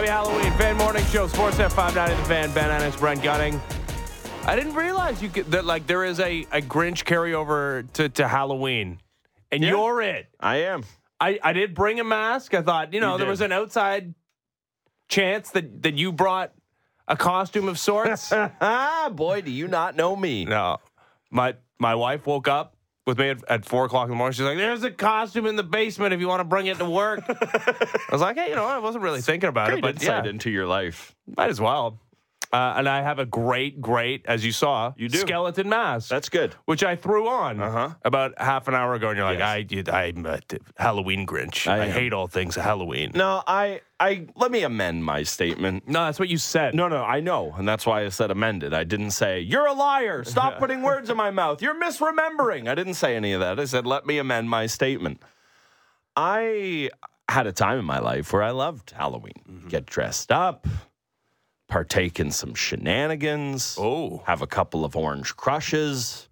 Happy Halloween, Fan Morning Show, Sports Sportsnet 590 The Fan, Ben Ennis, Brent Gunning. I didn't realize you could, that like there is a, a Grinch carryover to, to Halloween, and Yeah. you're it. I am. I, I did bring a mask. I thought, you know, You there was an outside chance that, that you brought a costume of sorts. ah, boy, do you not know me? no, my my wife woke up with me at, at four o'clock in the morning. She's like, "There's a costume in the basement if you want to bring it to work." I was like, "Hey, you know, I wasn't really thinking about Great it, but insight yeah, into your life. might as well." Uh, and I have a great, great, as you saw, You do. skeleton mask. That's good. which I threw on Uh-huh. about half an hour ago, and you're like, Yes. I, I'm a Halloween Grinch. I I, hate all things Halloween. No, I, I let me amend my statement. No, that's what you said. No, no, I know, and that's why I said amended. I didn't say you're a liar. Stop putting words in my mouth. You're misremembering. I didn't say any of that. I said let me amend my statement. I had a time in my life where I loved Halloween. Get dressed up, partake in some shenanigans. Oh, have a couple of orange crushes.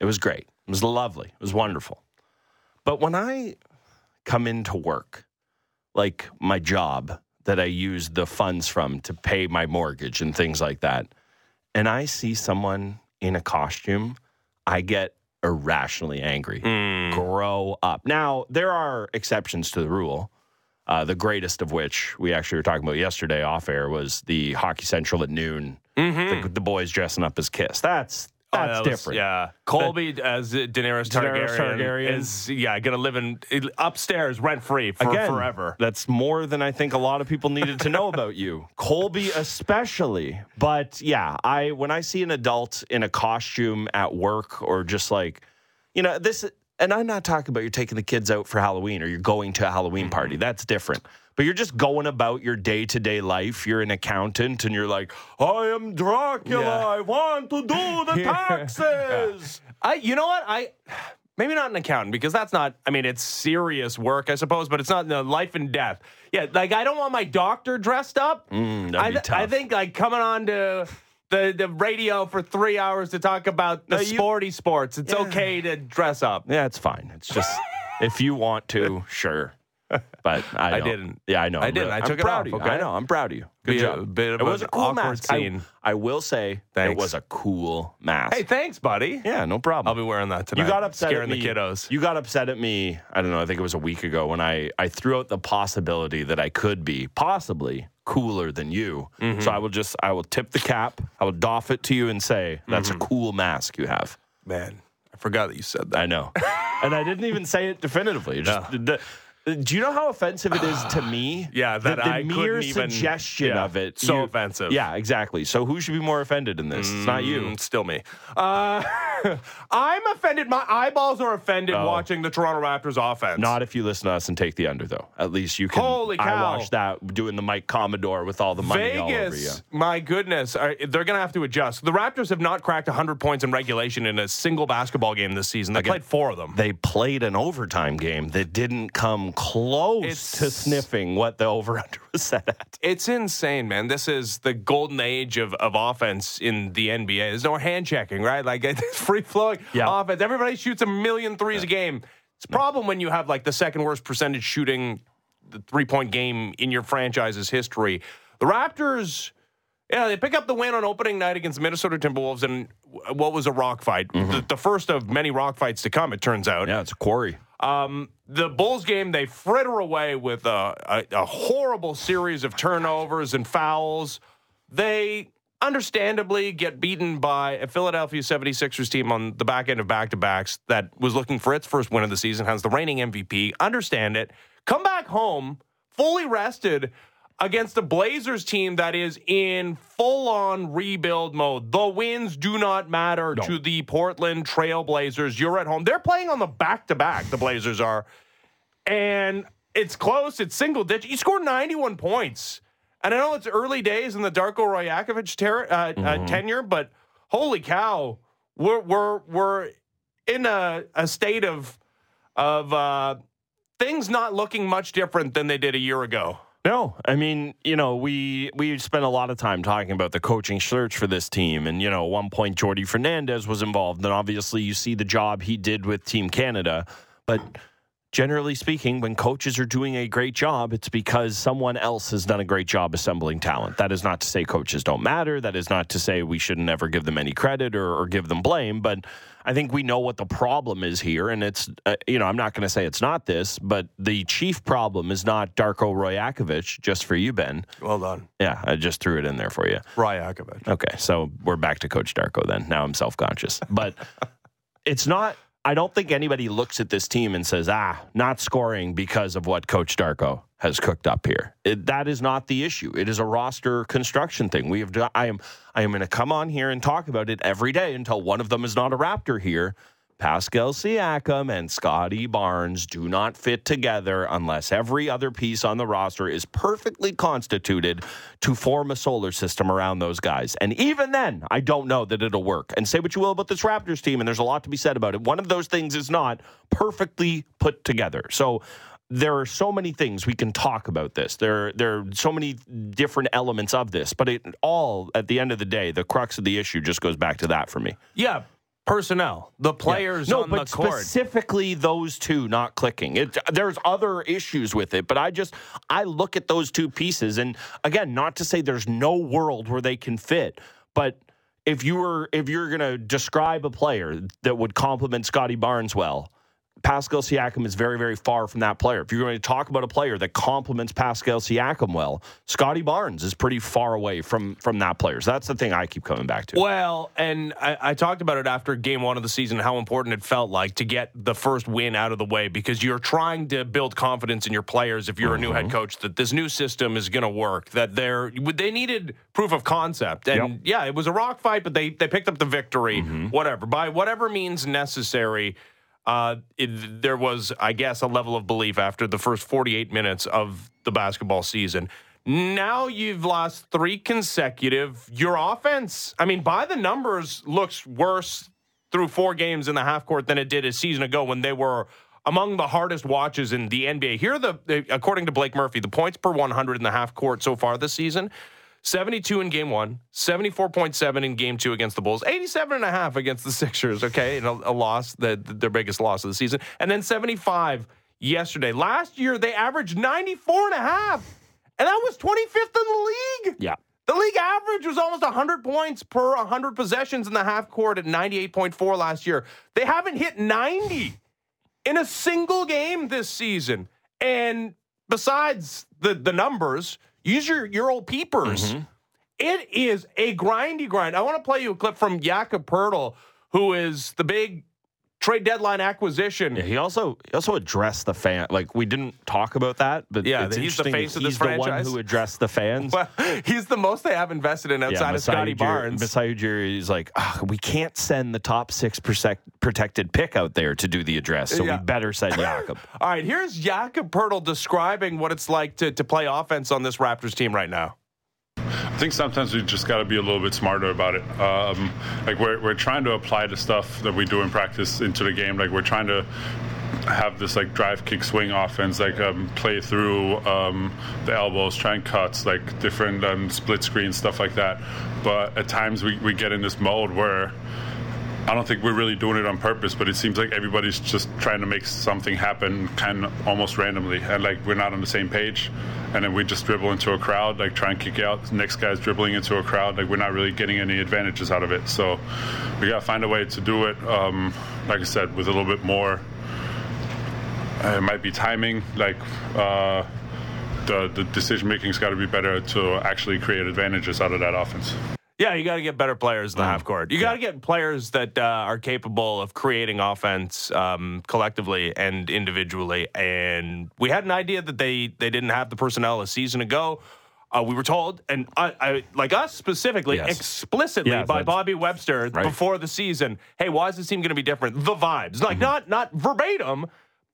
It was great. It was lovely. It was wonderful. But when I come into work, like my job that I use the funds from to pay my mortgage and things like that, and I see someone in a costume, I get irrationally angry. Mm. Grow up. Now, there are exceptions to the rule. Uh, the greatest of which we actually were talking about yesterday off air was the Hockey Central at noon. The, the boys dressing up as Kiss. That's Oh, that's that was- different. Yeah, Colby as Daenerys Targaryen, Daenerys Targaryen. is yeah gonna live in upstairs rent free for Again, forever. That's more than I think a lot of people needed to know about you, Colby especially. But yeah, I when I see an adult in a costume at work or just like, you know, this, and I'm not talking about you're taking the kids out for Halloween or you're going to a Halloween Mm-hmm. party. That's different. But you're just going about your day to day life. You're an accountant and you're like, I am Dracula. Yeah. I want to do the Yeah. taxes. I, you know what? I maybe not an accountant because that's not. I mean, it's serious work, I suppose, but it's not the life and death. Yeah, like I don't want my doctor dressed up. Mm, that'd I, be tough. I think like coming on to the the radio for three hours to talk about the No, you- sporty sports. It's okay to dress up. Yeah, it's fine. It's just if you want to, sure. But I, I didn't. Yeah, I know. I I'm didn't. really- I I'm took it proud off, of you. okay? I know. I'm proud of you. Good Be job. bit of it was a cool mask. I- scene. I, will say that it was a cool mask. Hey, thanks, buddy. yeah, no problem. I'll be wearing that tonight. you got upset scaring at me. the kiddos. You got upset at me. I don't know. I think it was a week ago when I I threw out the possibility that I could be possibly cooler than you. Mm-hmm. So I will just I will tip the cap. I will doff it to you and say that's Mm-hmm. a cool mask you have. Man, I forgot that you said that. I know. and I didn't even say it definitively. It Just, the- do you know how offensive it is to me? Yeah, that the, the I couldn't mere even- suggestion yeah, of it. so you- offensive. Yeah, exactly. So who should be more offended in this? It's not you. Mm, still me. Uh, I'm offended. My eyeballs are offended Oh. watching the Toronto Raptors offense. Not if you listen to us and take the under, though. At least you can. Holy cow! I watched that doing the Mike Commodore with all the money all over you. Vegas, my goodness, they're going to have to adjust. The Raptors have not cracked 100 points in regulation in a single basketball game this season. They Again, played four of them. They played an overtime game that didn't come close It's- to sniffing what the over under set at. It's insane, man. This is the golden age of, of offense in the NBA. There's no hand checking, right? Like it's free flowing Yeah. offense. Everybody shoots a million threes a game. It's a problem when you have like the second worst percentage shooting the three point game in your franchise's history. The Raptors, yeah, they pick up the win on opening night against the Minnesota Timberwolves and what was a rock fight. Mm-hmm. The, the first of many rock fights to come, it turns out. Yeah, it's a quarry. Um, the Bulls game, they fritter away with a, a, a horrible series of turnovers and fouls. They understandably get beaten by a Philadelphia 76ers team on the back end of back to backs that was looking for its first win of the season, has the reigning MVP. Understand it. Come back home fully rested against a Blazers team that is in full on rebuild mode. The wins do not matter to the Portland Trailblazers. You're at home. They're playing on the back to back, the Blazers are. And it's close. It's single digit. You scored 91 points. And I know it's early days in the Darko Rajakovic ter- uh, uh, tenure, but holy cow, we're we're we're in a, a state of of uh, things not looking much different than they did a year ago. No, I mean, you know, we we spent a lot of time talking about the coaching search for this team, and you know, at one point Jordi Fernandez was involved, and obviously you see the job he did with Team Canada, but generally speaking, when coaches are doing a great job, it's because someone else has done a great job assembling talent. That is not to say coaches don't matter. That is not to say we should never give them any credit or, or give them blame. But I think we know what the problem is here. And it's, uh, you know, I'm not going to say it's not this, but the chief problem is not Darko Rajakovic, just for you, Ben. Well done. Yeah, I just threw it in there for you. Rajakovic. Okay, so we're back to Coach Darko then. Now I'm self conscious. But it's not, I don't think anybody looks at this team and says, ah, not scoring because of what Coach Darko has cooked up here. It, that is not the issue. It is a roster construction thing. We have, I am, I am going to come on here and talk about it every day until one of them is not a Raptor here. Pascal Siakam and Scotty Barnes do not fit together unless every other piece on the roster is perfectly constituted to form a solar system around those guys. And even then, I don't know that it'll work. And say what you will about this Raptors team, and there's a lot to be said about it. One of those things is not perfectly put together. So there are so many things we can talk about this. There, there are so many different elements of this, but it all, at the end of the day, the crux of the issue just goes back to that for me. Yeah, personnel, the players no, on but the court. specifically those two not clicking. It, there's other issues with it, but I just I look at those two pieces, and again, not to say there's no world where they can fit, but if you were if you're going to describe a player that would complement Scotty Barnes well. Pascal Siakam is very, very far from that player. If you're going to talk about a player that complements Pascal Siakam well, Scotty Barnes is pretty far away from from that player. So that's the thing I keep coming back to. Well, and I, I talked about it after game one of the season, how important it felt like to get the first win out of the way because you're trying to build confidence in your players if you're a new head mm-hmm. coach that this new system is going to work, that they're, they needed proof of concept. And Yep. yeah, it was a rock fight, but they, they picked up the victory, mm-hmm. whatever, by whatever means necessary. Uh, it, there was, I guess, a level of belief after the first 48 minutes of the basketball season. Now you've lost three consecutive. Your offense, I mean, by the numbers, looks worse through four games in the half court than it did a season ago when they were among the hardest watches in the NBA. Here, the according to Blake Murphy, the points per 100 in the half court so far this season. 72 in game one, 74.7 in game two against the Bulls, 87 and a half against the Sixers, okay, and a, a loss, the, their biggest loss of the season, and then 75 yesterday. Last year, they averaged 94 and a half, and that was 25th in the league. Yeah. The league average was almost 100 points per 100 possessions in the half court at 98.4 last year. They haven't hit 90 in a single game this season. And besides the, the numbers, use your, your old peepers. Mm-hmm. It is a grindy grind. I want to play you a clip from Jakob Poeltl, who is the big trade deadline acquisition. Yeah, he also he also addressed the fan. Like we didn't talk about that, but Yeah, it's he's the face of this he's the one who addressed the fans. Well, he's the most they have invested in outside of Masai Scotty Barnes. Masai Ujiri is like, "Ah, we can't send the top six percent protected pick out there to do the address, so Yeah. we better send Jakob. All right, here's Jakob Poeltl describing what it's like to, to play offense on this Raptors team right now. I think sometimes we just got to be a little bit smarter about it. Um, like we're, we're trying to apply the stuff that we do in practice into the game. Like we're trying to have this like drive, kick, swing offense, like um, play through um, the elbows, try and cuts, like different um, split screen stuff like that. But at times we, we get in this mode where I don't think we're really doing it on purpose, but it seems like everybody's just trying to make something happen kind of almost randomly. And like we're not on the same page. And then we just dribble into a crowd, like try and kick out. The next guy's dribbling into a crowd. Like we're not really getting any advantages out of it. So we got to find a way to do it, um, like I said, with a little bit more. Uh, it might be timing, like. Uh, the, the decision making's got to be better to actually create advantages out of that offense. Yeah, you got to get better players in the half court. You got to get players that uh, are capable of creating offense um, collectively and individually. And we had an idea that they they didn't have the personnel a season ago. Uh, we were told, and I, I like us specifically, Yes. explicitly Yeah, by that's- Bobby Webster Right. before the season. Hey, why is this team going to be different? The vibes, Mm-hmm. like not not verbatim,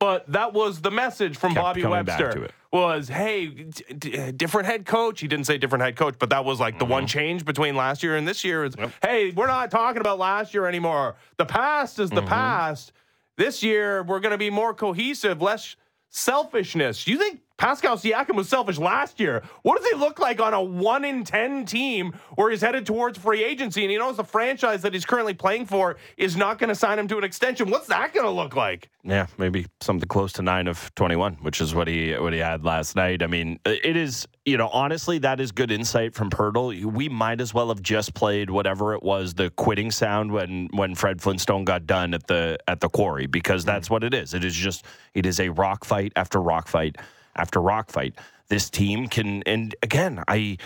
but that was the message from Kept Bobby Webster was, hey, d- d- different head coach. He didn't say different head coach, but that was like the one Mm-hmm. change between last year and this year. Is hey, we're not talking about last year anymore. The past is the Mm-hmm. past. This year we're going to be more cohesive, less selfishness. You think Pascal Siakam was selfish last year. What does he look like on a one in ten team where he's headed towards free agency and he knows the franchise that he's currently playing for is not going to sign him to an extension? What's that going to look like? Yeah, maybe something close to nine of twenty-one, which is what he what he had last night. I mean, it is you know honestly that is good insight from Poeltl. We might as well have just played whatever it was the quitting sound when when Fred Flintstone got done at the at the quarry because that's hmm. what it is. It is just it is a rock fight after rock fight after rock fight. This team can and again I.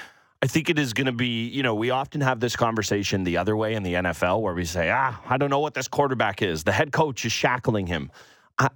I think it is going to be, you know, we often have this conversation the other way in the NFL where we say, ah, I don't know what this quarterback is. The head coach is shackling him. I,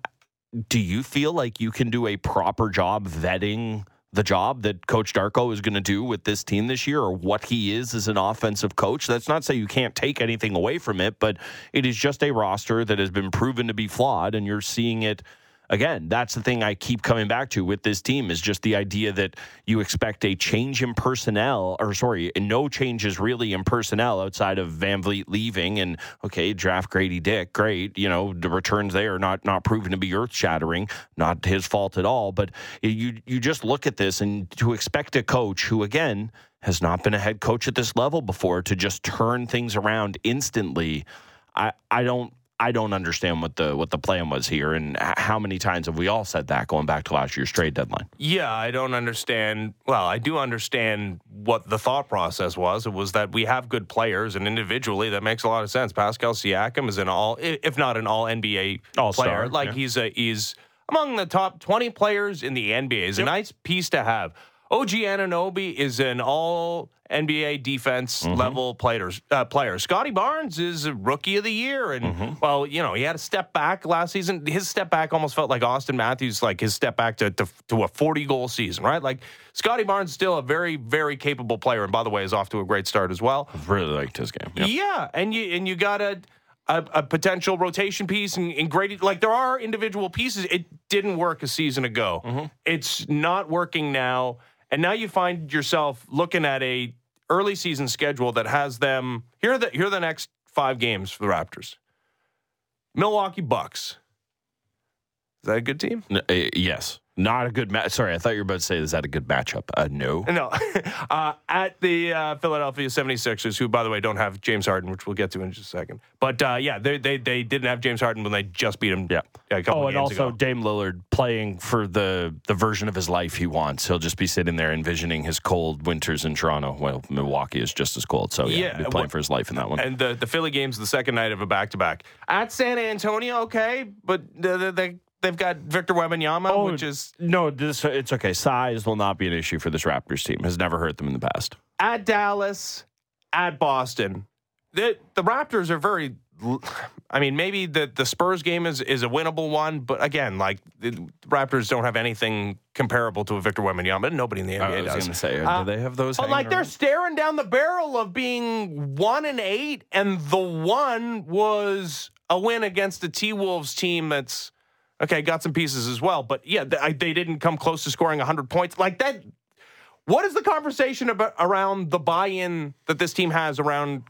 do you feel like you can do a proper job vetting the job that Coach Darko is going to do with this team this year or what he is as an offensive coach? That's not say you can't take anything away from it, but it is just a roster that has been proven to be flawed, and you're seeing it again, that's the thing I keep coming back to with this team is just the idea that you expect a change in personnel, or sorry, no changes really in personnel outside of VanVleet leaving. And okay, draft Grady Dick, great. You know, the returns there are not not proven to be earth shattering, not his fault at all. But you you just look at this and to expect a coach who again has not been a head coach at this level before to just turn things around instantly. I, I don't I don't understand what the what the plan was here, and how many times have we all said that going back to last year's trade deadline? Yeah, I don't understand. Well, I do understand what the thought process was. It was that we have good players, and individually, that makes a lot of sense. Pascal Siakam is an all, if not an all NBA All-star, player. Like yeah. he's a he's among the top twenty players in the NBA. Is a nice piece to have. OG Anunoby is an all NBA defense Mm-hmm. level players, uh, player. Scotty Barnes is a rookie of the year. And, Mm-hmm. well, you know, he had a step back last season. His step back almost felt like Auston Matthews, like his step back to, to, to a 40 goal season, right? Like Scotty Barnes is still a very, very capable player. And by the way, is off to a great start as well. I've really liked his game. Yep. Yeah, and you and you got a a, a potential rotation piece and, and Grady. Like there are individual pieces. It didn't work a season ago. Mm-hmm. It's not working now, and now you find yourself looking at a early season schedule that has them here. Are the here are the next five games for the Raptors. Milwaukee Bucks. Is that a good team? Uh, yes. Not a good match. Sorry, I thought you were about to say, is that a good matchup? Uh, no. No. uh, at the uh, Philadelphia 76ers, who, by the way, don't have James Harden, which we'll get to in just a second. But uh, yeah, they, they they didn't have James Harden when they just beat him Yeah. a couple Oh, of and also ago. Dame Lillard playing for the the version of his life he wants. He'll just be sitting there envisioning his cold winters in Toronto. Well, Milwaukee is just as cold, so yeah, Yeah, he'll be playing well- for his life in that one. And the, the Philly game's the second night of a back to back. At San Antonio, okay, but they, they, they've got Victor Wembanyama, Oh, which is no, this it's okay. Size will not be an issue for this Raptors team. Has never hurt them in the past. at Dallas, at Boston. The, the Raptors are very. I mean, maybe the, the Spurs game is, is a winnable one, but again, like the Raptors don't have anything comparable to a Victor Wembanyama. Nobody in the NBA I was does. to say, Uh, do they have those? But like they're staring down the barrel of being one and eight, and the one was a win against the T Wolves team that's okay, got some pieces as well. But yeah, they, didn't come close to scoring 100 points like that. What is the conversation about around the buy-in that this team has around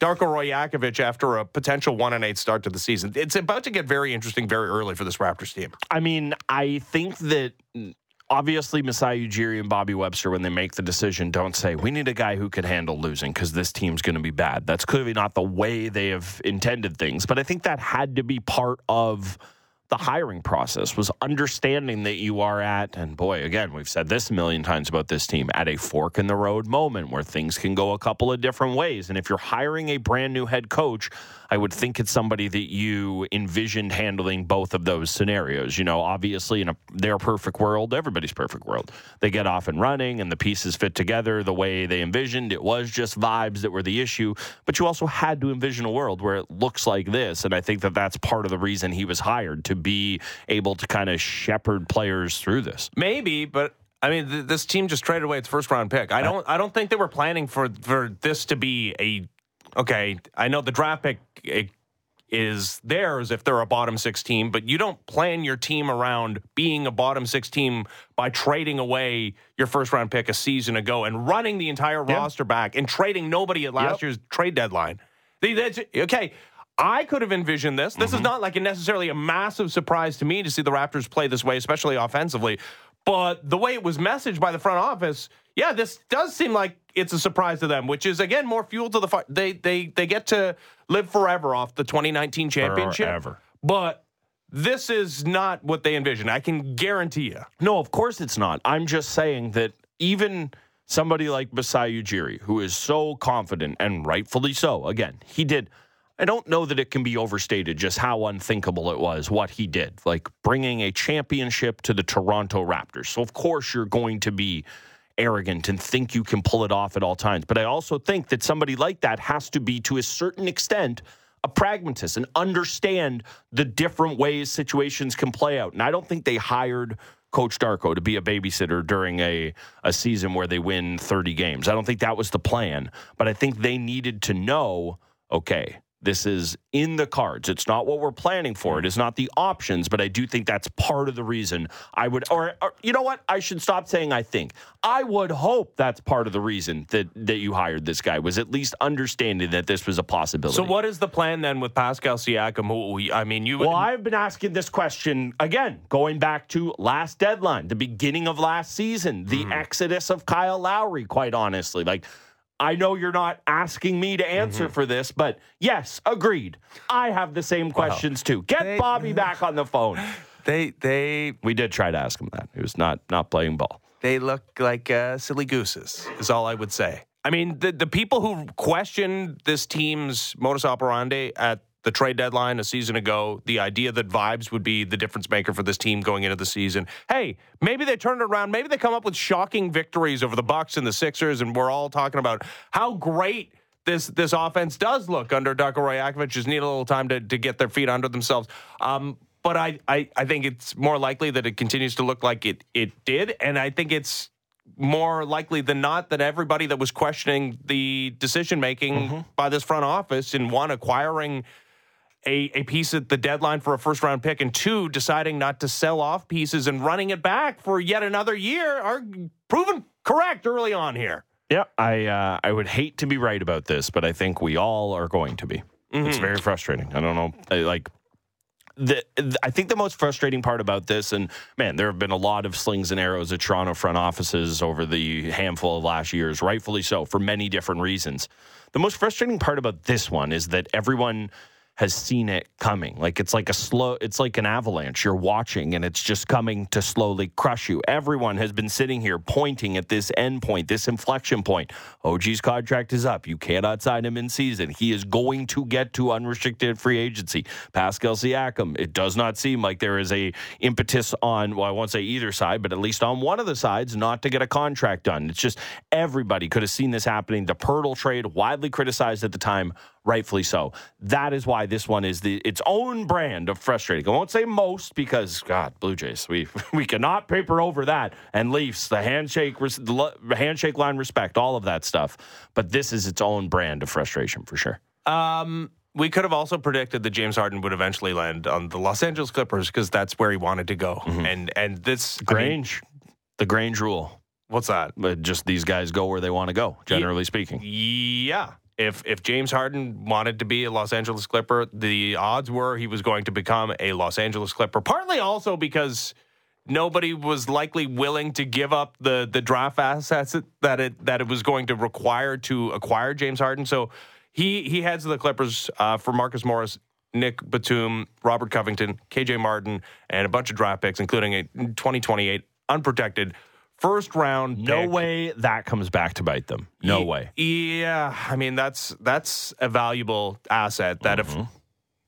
Darko Rajakovic after a potential one and eight start to the season? It's about to get very interesting very early for this Raptors team. I mean, I think that mm, obviously Masai Ujiri and Bobby Webster, when they make the decision, don't say, we need a guy who can handle losing because this team's going to be bad. That's clearly not the way they have intended things. But I think that had to be part of the hiring process was understanding that you are at and boy again we've said this a million times about this team at a fork in the road moment where things can go a couple of different ways. And if you're hiring a brand new head coach i would think it's somebody that you envisioned handling both of those scenarios. You know obviously in a, their perfect world everybody's perfect world. They get off and running and the pieces fit together the way they envisioned. It was just vibes that were the issue. But you also had to envision a world where it looks like this. And i think that that's part of the reason he was hired to be able to kind of shepherd players through this Maybe, but I mean, th- this team just traded away its first round pick. I don't. I don't think they were planning for for this to be a. Okay, I know the draft pick eh, is theirs if they're a bottom six team, but you don't plan your team around being a bottom six team by trading away your first round pick a season ago and running the entire roster back and trading nobody at last Yep. year's trade deadline. Okay. I could have envisioned this. This is Mm-hmm. not like a necessarily a massive surprise to me to see the Raptors play this way, especially offensively. But the way it was messaged by the front office, yeah, this does seem like it's a surprise to them, which is again more fuel to the fire. They they they get to live forever off the 2019 championship. Forever. But this is not what they envisioned. I can guarantee you. No, of course it's not. I'm just saying that even somebody like Masai Ujiri, who is so confident and rightfully so, again, he did. I don't know that it can be overstated just how unthinkable it was what he did, like bringing a championship to the Toronto Raptors. So, of course, you're going to be arrogant and think you can pull it off at all times. But I also think that somebody like that has to be, to a certain extent, a pragmatist and understand the different ways situations can play out. And I don't think they hired Coach Darko to be a babysitter during a, a season where they win 30 games. I don't think that was the plan. But I think they needed to know okay, this is in the cards. It's not what we're planning for. It is not the options, but I do think that's part of the reason I would, or, or, you know what? I should stop saying I think. I would hope that's part of the reason that that you hired this guy was at least understanding that this was a possibility. So, what is the plan then with Pascal Siakam? Who I mean, you. Well, I've been asking this question again, going back to last deadline, the beginning of last season, the mm. exodus of Kyle Lowry. Quite honestly, like I know you're not asking me to answer mm-hmm. for this, but yes, agreed. I have the same questions too. Get they, Bobby back on the phone. They they we did try to ask him that. He was not not playing ball. They look like uh, silly gooses. Is all I would say. I mean, the the people who question this team's modus operandi at the trade deadline a season ago, the idea that vibes would be the difference maker for this team going into the season. Hey, maybe they turn it around. Maybe they come up with shocking victories over the Bucks and the Sixers, and we're all talking about how great this this offense does look under Darko Rajakovic. Just need a little time to, to get their feet under themselves. Um, but I, I, I think it's more likely that it continues to look like it it did, and I think it's more likely than not that everybody that was questioning the decision making mm-hmm. by this front office in one acquiring a, a piece at the deadline for a first round pick, and two, deciding not to sell off pieces and running it back for yet another year are proven correct early on here. Yeah, I uh, I would hate to be right about this, but I think we all are going to be. Mm-hmm. It's very frustrating. I don't know, I, like the, the, I think the most frustrating part about this, and man, there have been a lot of slings and arrows at Toronto front offices over the handful of last years, rightfully so, for many different reasons. The most frustrating part about this one is that everyone has seen it coming. Like it's like a slow, it's like an avalanche. You're watching and it's just coming to slowly crush you. Everyone has been sitting here pointing at this end point, this inflection point. OG's contract is up. You cannot sign him in season. He is going to get to unrestricted free agency. Pascal Siakam, it does not seem like there is a impetus on, well, I won't say either side, but at least on one of the sides not to get a contract done. It's just everybody could have seen this happening. The Poeltl trade, widely criticized at the time, rightfully so. That is why this one is the its own brand of frustrating. I won't say most because God, Blue Jays, we we cannot paper over that and Leafs, the handshake, the handshake line, respect, all of that stuff. But this is its own brand of frustration for sure. Um, we could have also predicted that James Harden would eventually land on the Los Angeles Clippers because that's where he wanted to go. Mm-hmm. And and this Grange, I mean, the Grange rule. What's that? But just these guys go where they want to go, generally speaking. Yeah if if James Harden wanted to be a Los Angeles Clipper, the odds were he was going to become a Los Angeles Clipper. Partly also because nobody was likely willing to give up the the draft assets that it that it was going to require to acquire James Harden. So he he heads the Clippers uh, for Marcus Morris. Nick Batum, Robert Covington, KJ Martin, and a bunch of draft picks, including a 2028 unprotected first round. No pick. way that comes back to bite them. No way. Yeah, I mean that's that's a valuable asset that mm-hmm. if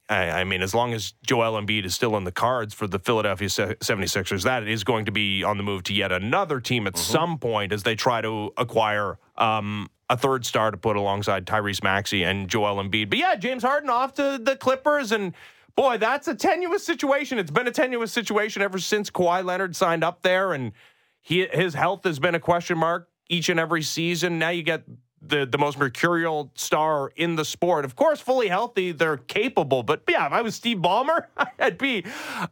I, I, mean as long as Joel Embiid is still in the cards for the Philadelphia 76ers, that is going to be on the move to yet another team at mm-hmm. some point as they try to acquire um, a third star to put alongside Tyrese Maxey and Joel Embiid. But yeah, James Harden off to the Clippers and boy, that's a tenuous situation. It's been a tenuous situation ever since Kawhi Leonard signed up there and he his health has been a question mark each and every season. Now you get the the most mercurial star in the sport. Of course, fully healthy, they're capable. But yeah, if I was Steve Ballmer, I'd be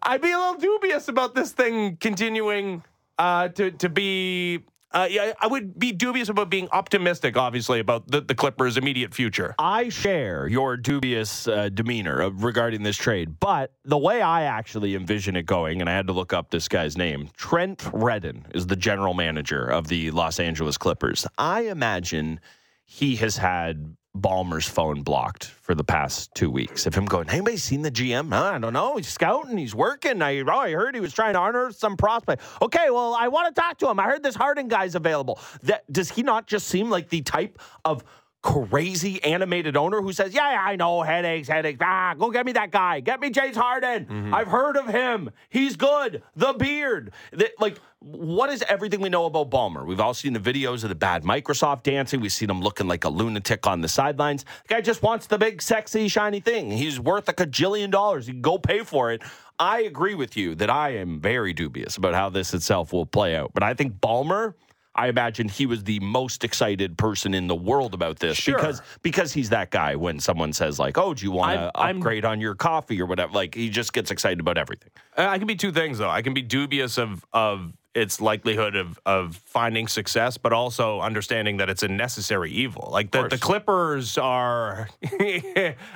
I'd be a little dubious about this thing continuing uh, to to be uh, yeah, I would be dubious about being optimistic, obviously, about the, the Clippers' immediate future. I share your dubious uh, demeanor regarding this trade, but the way I actually envision it going, and I had to look up this guy's name, Trent Redden is the general manager of the Los Angeles Clippers. I imagine he has had Ballmer's phone blocked for the past two weeks of him going, anybody seen the GM? Huh? I don't know. He's scouting. He's working. I, oh, I heard he was trying to honor some prospect. Okay, well, I want to talk to him. I heard this Harden guy's available. That Does he not just seem like the type of crazy animated owner who says, Yeah, yeah I know, headaches, headaches. Ah, go get me that guy. Get me James Harden. Mm-hmm. I've heard of him. He's good. The beard. The, like, what is everything we know about Ballmer? We've all seen the videos of the bad Microsoft dancing. We've seen him looking like a lunatic on the sidelines. The guy just wants the big, sexy, shiny thing. He's worth a cajillion dollars. You can go pay for it. I agree with you that I am very dubious about how this itself will play out. But I think Ballmer I imagine he was the most excited person in the world about this sure. because because he's that guy. When someone says like, "Oh, do you want to upgrade on your coffee or whatever?" Like he just gets excited about everything. I can be two things though. I can be dubious of of its likelihood of of finding success, but also understanding that it's a necessary evil. Like the, the Clippers are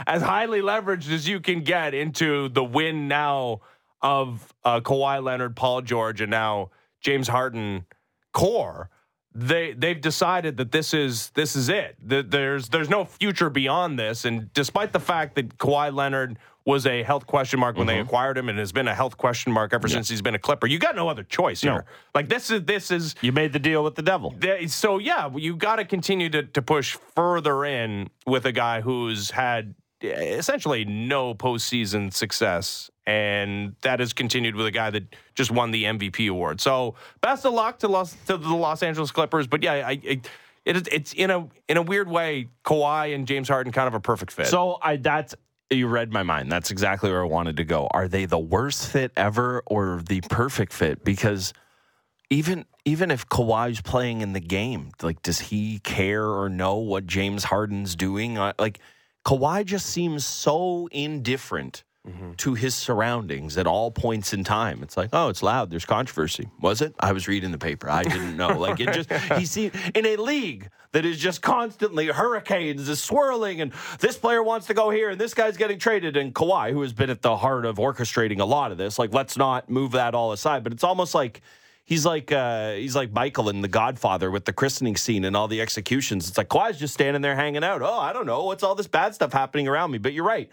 as highly leveraged as you can get into the win now of uh, Kawhi Leonard, Paul George, and now James Harden core, they they've decided that this is this is it. That there's there's no future beyond this. And despite the fact that Kawhi Leonard was a health question mark when mm-hmm. they acquired him and has been a health question mark ever yeah. since he's been a Clipper. You got no other choice here. No. Like this is this is you made the deal with the devil. They, so yeah, you got to continue to to push further in with a guy who's had essentially no postseason success and that has continued with a guy that just won the MVP award. So best of luck to Los to the Los Angeles Clippers. But yeah, I, it, it's in a in a weird way, Kawhi and James Harden kind of a perfect fit. So I that's you read my mind. That's exactly where I wanted to go. Are they the worst fit ever or the perfect fit? Because even even if Kawhi's playing in the game, like does he care or know what James Harden's doing? Uh, like Kawhi just seems so indifferent mm-hmm. to his surroundings at all points in time. It's like, oh, it's loud. There's controversy. Was it? I was reading the paper. I didn't know. like it just he see in a league that is just constantly hurricanes is swirling, and this player wants to go here, and this guy's getting traded, and Kawhi, who has been at the heart of orchestrating a lot of this, like let's not move that all aside. But it's almost like he's like uh, he's like Michael in The Godfather with the christening scene and all the executions. It's like Kawhi's just standing there hanging out. Oh, I don't know what's all this bad stuff happening around me. But you're right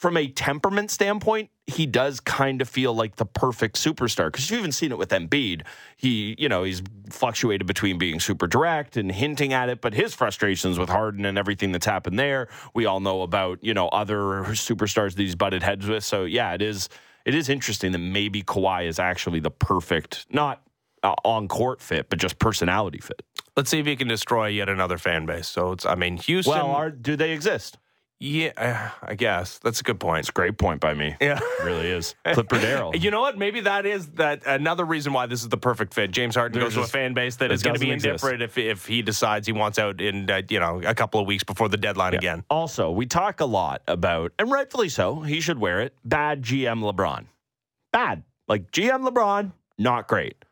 from a temperament standpoint, he does kind of feel like the perfect superstar because you've even seen it with Embiid. He, you know, he's fluctuated between being super direct and hinting at it, but his frustrations with Harden and everything that's happened there, we all know about, you know, other superstars that he's butted heads with. So yeah, it is it is interesting that maybe Kawhi is actually the perfect, not uh, on court fit, but just personality fit. Let's see if he can destroy yet another fan base. So it's, I mean, Houston. Well, are, do they exist? Yeah, I guess that's a good point. It's a great point by me. Yeah, it really is. Clipper Darrell. You know what? Maybe that is that another reason why this is the perfect fit. James Harden goes to a fan base that is going to be indifferent if if he decides he wants out in uh, you know a couple of weeks before the deadline yeah. again. Also, we talk a lot about, and rightfully so, he should wear it. Bad GM LeBron, bad. Like GM LeBron, not great.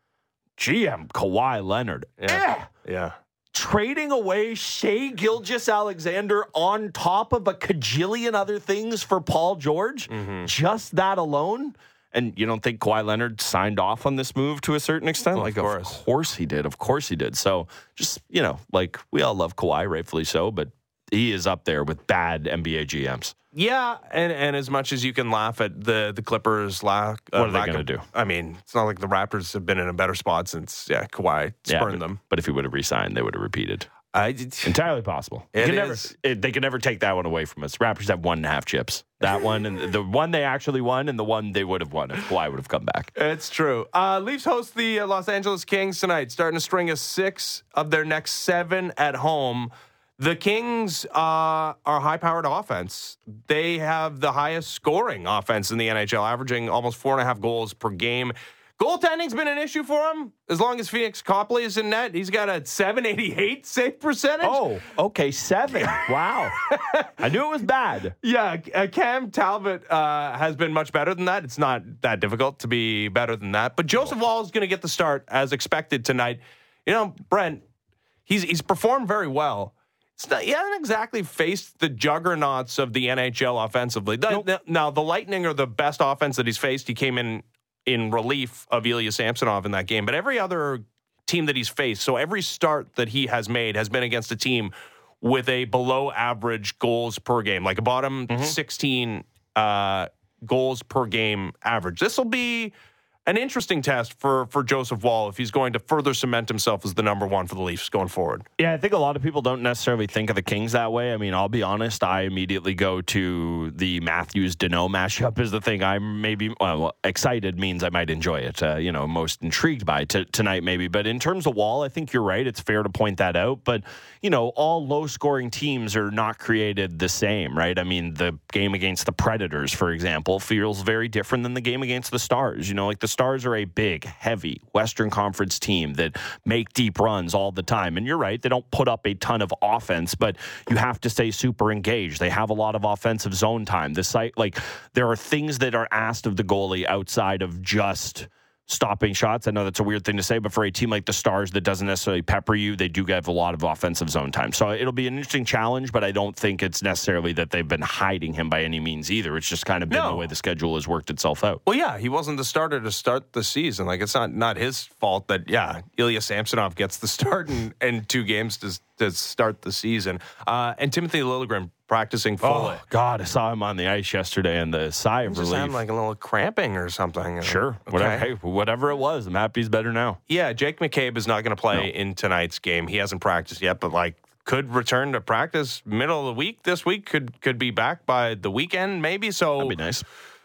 GM Kawhi Leonard, yeah, eh. yeah trading away Shai Gilgeous-Alexander on top of a cajillion other things for Paul George, mm-hmm. just that alone. And you don't think Kawhi Leonard signed off on this move to a certain extent? Well, like, of course. of course he did. Of course he did. So just, you know, like we all love Kawhi, rightfully so, but he is up there with bad NBA GMs. Yeah, and, and as much as you can laugh at the the Clippers lack, uh, what are they going to do? I mean, it's not like the Raptors have been in a better spot since yeah Kawhi spurned yeah, but, them. But if he would have resigned, they would have repeated. I, entirely possible. It never, it, they can never take that one away from us. Raptors have one and a half chips. That one and the one they actually won, and the one they would have won if Kawhi would have come back. It's true. Uh, Leafs host the uh, Los Angeles Kings tonight, starting a string of six of their next seven at home. The Kings uh, are high-powered offense. They have the highest scoring offense in the NHL, averaging almost four and a half goals per game. Goaltending's been an issue for him. As long as Phoenix Copley is in net, he's got a 788 save percentage. Oh, okay, seven. Wow. I knew it was bad. Yeah, uh, Cam Talbot uh, has been much better than that. It's not that difficult to be better than that. But Joseph Woll is going to get the start as expected tonight you know, Brent, he's he's performed very well. Not, he hasn't exactly faced the juggernauts of the NHL offensively. Nope. the- now, the Lightning are the best offense that he's faced. He came in in relief of Ilya Samsonov in that game, but every other team that he's faced, so every start that he has made has been against a team with a below average goals per game, like a bottom 16 uh, goals per game average. This will be an interesting test for for Joseph Woll if he's going to further cement himself as the number one for the Leafs going forward. Yeah, I think a lot of people don't necessarily think of the Kings that way. I mean, I'll be honest, I immediately go to the Matthews Danault mashup is the thing I'm maybe well, excited means I might enjoy it. Uh, you know, most intrigued by t- tonight maybe. But in terms of Woll, I think you're right. It's fair to point that out. But you know, all low scoring teams are not created the same, right? I mean, the game against the Predators, for example, feels very different than the game against the Stars. You know, like the Stars are a big, heavy Western Conference team that make deep runs all the time. And you're right, they don't put up a ton of offense, but you have to stay super engaged. They have a lot of offensive zone time. The site, like, there are things that are asked of the goalie outside of just stopping shots. I know that's a weird thing to say, but for a team like the Stars that doesn't necessarily pepper you, they do have a lot of offensive zone time. So it'll be an interesting challenge, but I don't think it's necessarily that they've been hiding him by any means either. It's just kind of been No. the way the schedule has worked itself out. Well, yeah, he wasn't the starter to start the season. Like it's not not his fault that yeah, Ilya Samsonov gets the start in, in two games to to start the season. Uh, and Timothy Liljegren practicing fully. Oh God, I saw him on the ice yesterday, and the sigh of relief. sounded like a little cramping or something. sure, Okay. whatever, hey, whatever it was, I'm happy he's better now. Yeah, Jake McCabe is not going to play in tonight's game. He hasn't practiced yet, but like could return to practice middle of the week this week. Could could be back by the weekend maybe. So That'd be nice.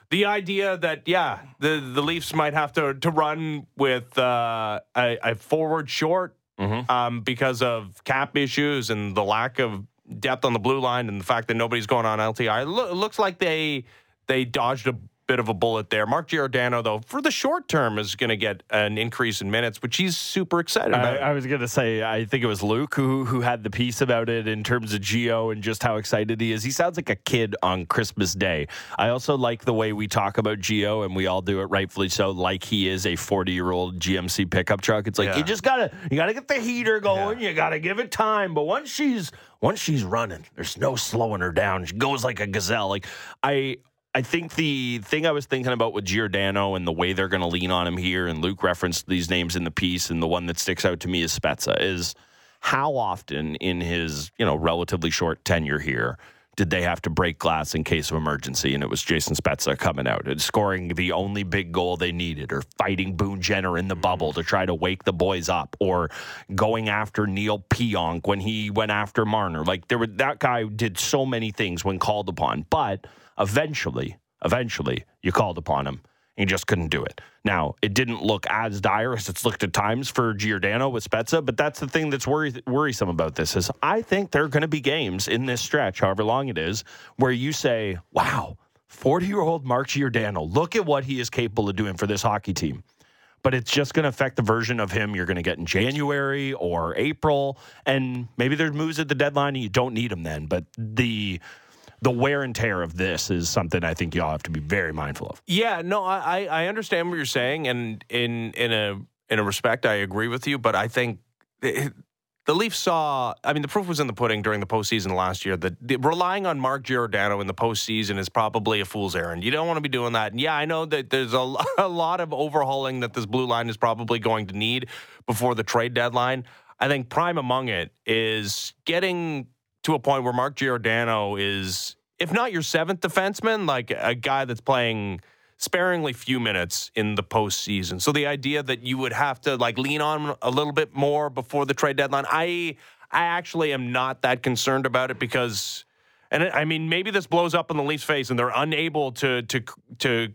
the idea that yeah, the the Leafs might have to to run with uh, a, a forward short Mhm. um, because of cap issues and the lack of depth on the blue line and the fact that nobody's going on LTI. It, loo- looks like they they dodged a bit of a bullet there. Mark Giordano, though, for the short term, is going to get an increase in minutes, which he's super excited I, about. I was gonna say, I think it was Luke who who had the piece about it in terms of Geo and just how excited he is. He sounds like a kid on Christmas Day. I also like the way we talk about Geo, and we all do it rightfully so, like he is a forty year old GMC pickup truck. It's like Yeah. you just gotta you gotta get the heater going. You gotta give it time. But once she's once she's running, there's no slowing her down. She goes like a gazelle. Like I. I think the thing I was thinking about with Giordano and the way they're going to lean on him here, and Luke referenced these names in the piece, and the one that sticks out to me is Spezza, is how often in his you know relatively short tenure here did they have to break glass in case of emergency? And it was Jason Spezza coming out and scoring the only big goal they needed, or fighting Boone Jenner in the mm-hmm. bubble to try to wake the boys up, or going after Neil Pionk when he went after Marner. Like there were that guy did so many things when called upon, but eventually, eventually, you called upon him. He just couldn't do it. Now, it didn't look as dire as it's looked at times for Giordano with Spezza, but that's the thing that's worrisome about this is I think there are going to be games in this stretch, however long it is, where you say, wow, 40-year-old Mark Giordano, look at what he is capable of doing for this hockey team. But it's just going to affect the version of him you're going to get in January or April. And maybe there's moves at the deadline and you don't need him then. But the the wear and tear of this is something I think y'all have to be very mindful of. Yeah, no, I, I understand what you're saying, and in in a in a respect, I agree with you. But I think the, the Leafs saw. I mean, the proof was in the pudding during the postseason last year. That relying on Mark Giordano in the postseason is probably a fool's errand. You don't want to be doing that. And yeah, I know that there's a, a lot of overhauling that this blue line is probably going to need before the trade deadline. I think prime among it is getting to a point where Mark Giordano is, if not your seventh defenseman, like a guy that's playing sparingly few minutes in the postseason. So the idea that you would have to like lean on a little bit more before the trade deadline, I I actually am not that concerned about it because, and I mean maybe this blows up in the Leafs' face and they're unable to to to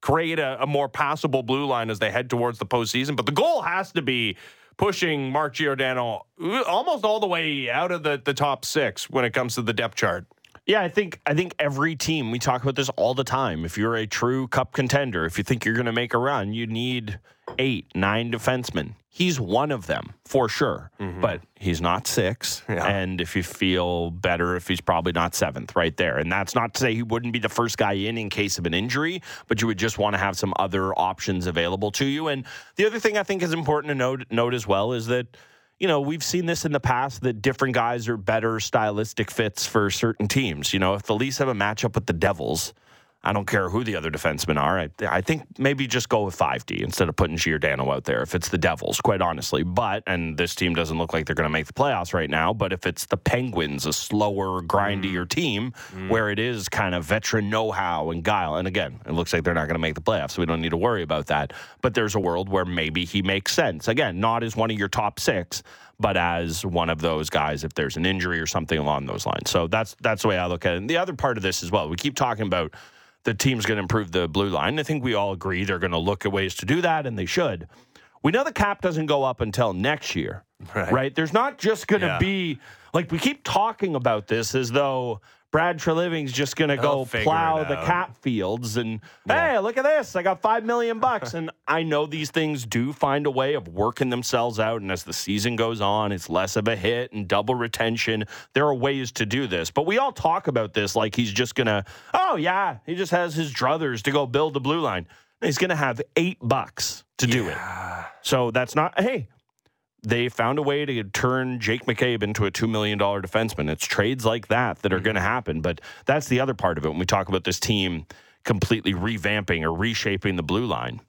create a, a more passable blue line as they head towards the postseason. But the goal has to be pushing Mark Giordano uh, almost all the way out of the, the top six when it comes to the depth chart. Yeah, I think I think every team we talk about this all the time. If you're a true cup contender, if you think you're going to make a run, you need eight, nine defensemen. He's one of them for sure, mm-hmm. but he's not six. Yeah. And if you feel better, if he's probably not seventh, right there. And that's not to say he wouldn't be the first guy in in case of an injury, but you would just want to have some other options available to you. And the other thing I think is important to note note as well is that you know, we've seen this in the past that different guys are better stylistic fits for certain teams. You know, if the Leafs have a matchup with the Devils, I don't care who the other defensemen are. I, I think maybe just go with 5D instead of putting Giordano out there if it's the Devils, quite honestly. But, and this team doesn't look like they're going to make the playoffs right now, but if it's the Penguins, a slower, grindier mm. team mm. where it is kind of veteran know how and guile, and again, it looks like they're not going to make the playoffs, so we don't need to worry about that. But there's a world where maybe he makes sense. Again, not as one of your top six, but as one of those guys if there's an injury or something along those lines. So that's that's the way I look at it. And the other part of this as well, we keep talking about the team's going to improve the blue line. I think we all agree they're going to look at ways to do that, and they should. We know the cap doesn't go up until next year, Right. There's not just going to Yeah. be like we keep talking about this as though Brad Treliving's just going to go plow the cap fields and hey, look at this! I got five million bucks, and I know these things do find a way of working themselves out. And as the season goes on, it's less of a hit and double retention. There are ways to do this, but we all talk about this like he's just gonna. Oh yeah, he just has his druthers to go build the blue line. He's gonna have eight bucks to do it. So that's not. Hey, they found a way to turn Jake McCabe into a $2 million defenseman. It's trades like that that are mm-hmm. going to happen. But that's the other part of it when we talk about this team completely revamping or reshaping the blue line.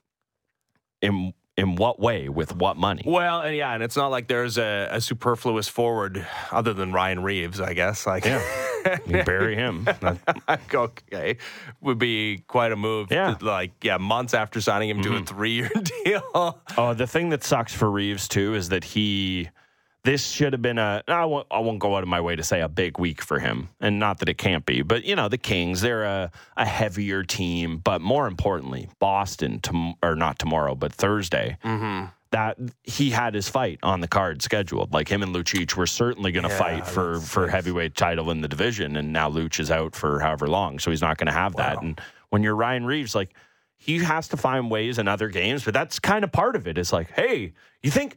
In, in what way? With what money? Well, and yeah, and it's not like there's a, a superfluous forward other than Ryan Reaves, I guess. Like, You bury him. okay, would be quite a move. Yeah. like yeah, months after signing him to a mm-hmm. three-year deal. Oh, the thing that sucks for Reaves too is that he. This should have been a. I won't. I won't go out of my way to say a big week for him, and not that it can't be. But you know, the Kings, they're a, a heavier team. But more importantly, Boston, tom- or not tomorrow, but Thursday. Mm-hmm. That he had his fight on the card scheduled. Like him and Lucic were certainly going to Yeah, fight for for heavyweight title in the division, and now Looch is out for however long, so he's not going to have that. And when you're Ryan Reaves, like he has to find ways in other games, but that's kind of part of it. It's like, hey, you think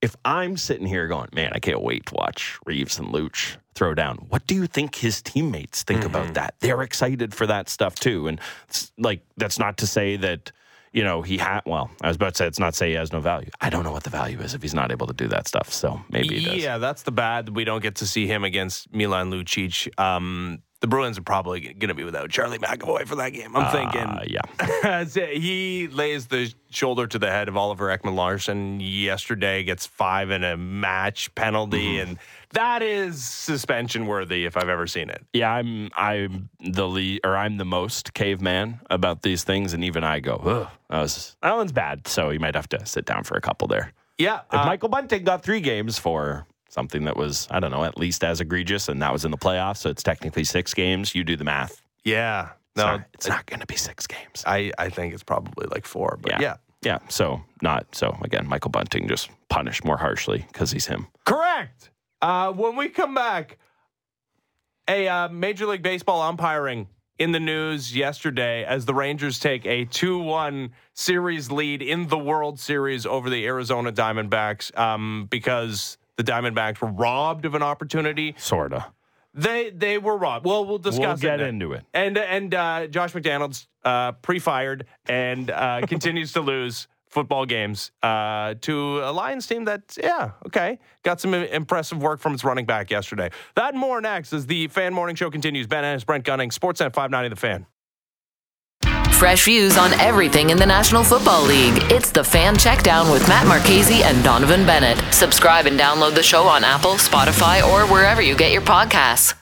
if I'm sitting here going, man, I can't wait to watch Reaves and Looch throw down. What do you think his teammates think about mm-hmm. that? They're excited for that stuff too, and like that's not to say that. You know, he had, well, I was about to say it's not say he has no value. I don't know what the value is if he's not able to do that stuff. So maybe he does. yeah, that's the bad. We don't get to see him against Milan Lucic. Um, the Bruins are probably going to be without Charlie McAvoy for that game. I'm Uh, thinking. yeah. he lays the shoulder to the head of Oliver Ekman Larsson yesterday, gets five in a match penalty, Mm-hmm. and that is suspension worthy if I've ever seen it. Yeah, I'm I'm the lead or I'm the most caveman about these things, and even I go, Ugh, that was that one's bad. So you might have to sit down for a couple there. Yeah, If uh, Michael Bunting got three games for something that was I don't know at least as egregious, and that was in the playoffs, so it's technically six games. You do the math. yeah. No, not, it's not going to be six games. I, I think it's probably like four, but Yeah. yeah. Yeah, so not so again. Michael Bunting just punished more harshly because he's him. Correct. Uh, when we come back, a uh, Major League Baseball umpiring in the news yesterday as the Rangers take a 2 1 series lead in the World Series over the Arizona Diamondbacks um, because the Diamondbacks were robbed of an opportunity. Sorta. They they were robbed. Well, we'll discuss We'll get it. into it. And and uh, Josh McDaniels uh, pre-fired and uh, continues to lose football games uh, to a Lions team that yeah okay got some impressive work from its running back yesterday. That and more next as the Fan Morning Show continues. Ben Ennis, Brent Gunning, Sportsnet 590 The Fan. Fresh views on everything in the National Football League. It's the Fan Checkdown with Matt Marchese and Donovan Bennett. Subscribe and download the show on Apple, Spotify, or wherever you get your podcasts.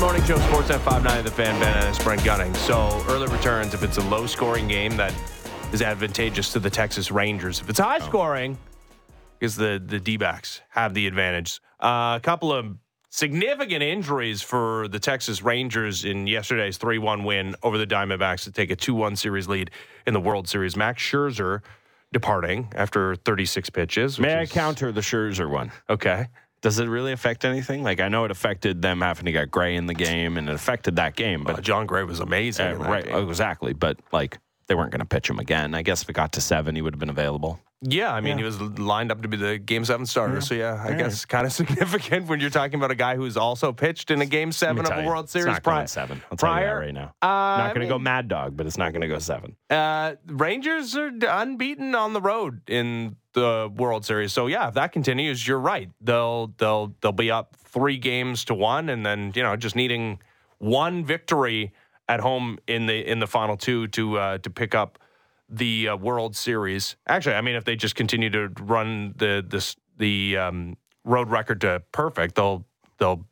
Fan Morning Show, Sportsnet 590 The Fan, Ben Ennis, Brent Gunning. So early returns, if it's a low scoring game, that is advantageous to the Texas Rangers. If it's high scoring, because the, the D backs have the advantage. Uh, a couple of significant injuries for the Texas Rangers in yesterday's 3 1 win over the Diamondbacks to take a 2 1 series lead in the World Series. Max Scherzer departing after 36 pitches. May I is- counter the Scherzer one? Okay. Does it really affect anything? Like I know it affected them having to get Gray in the game, and it affected that game. But Uh, Jon Gray was amazing. Uh, right, game. exactly. But like they weren't going to pitch him again. I guess if it got to seven, he would have been available. Yeah, I mean, he was lined up to be the Game Seven starter. So yeah, I guess kind of significant when you're talking about a guy who's also pitched in a Game Seven of a you, World Series prior. seven. I'll tell you that right now. Uh, not going to go Mad Dog, but it's not going to go seven. Uh, Rangers are unbeaten on the road in the World Series. So yeah, if that continues, you're right. They'll they'll they'll be up three games to one, and then you know just needing one victory at home in the in the final two to uh, to pick up the uh, World Series. Actually, I mean, if they just continue to run the this the um, road record to perfect, they'll they'll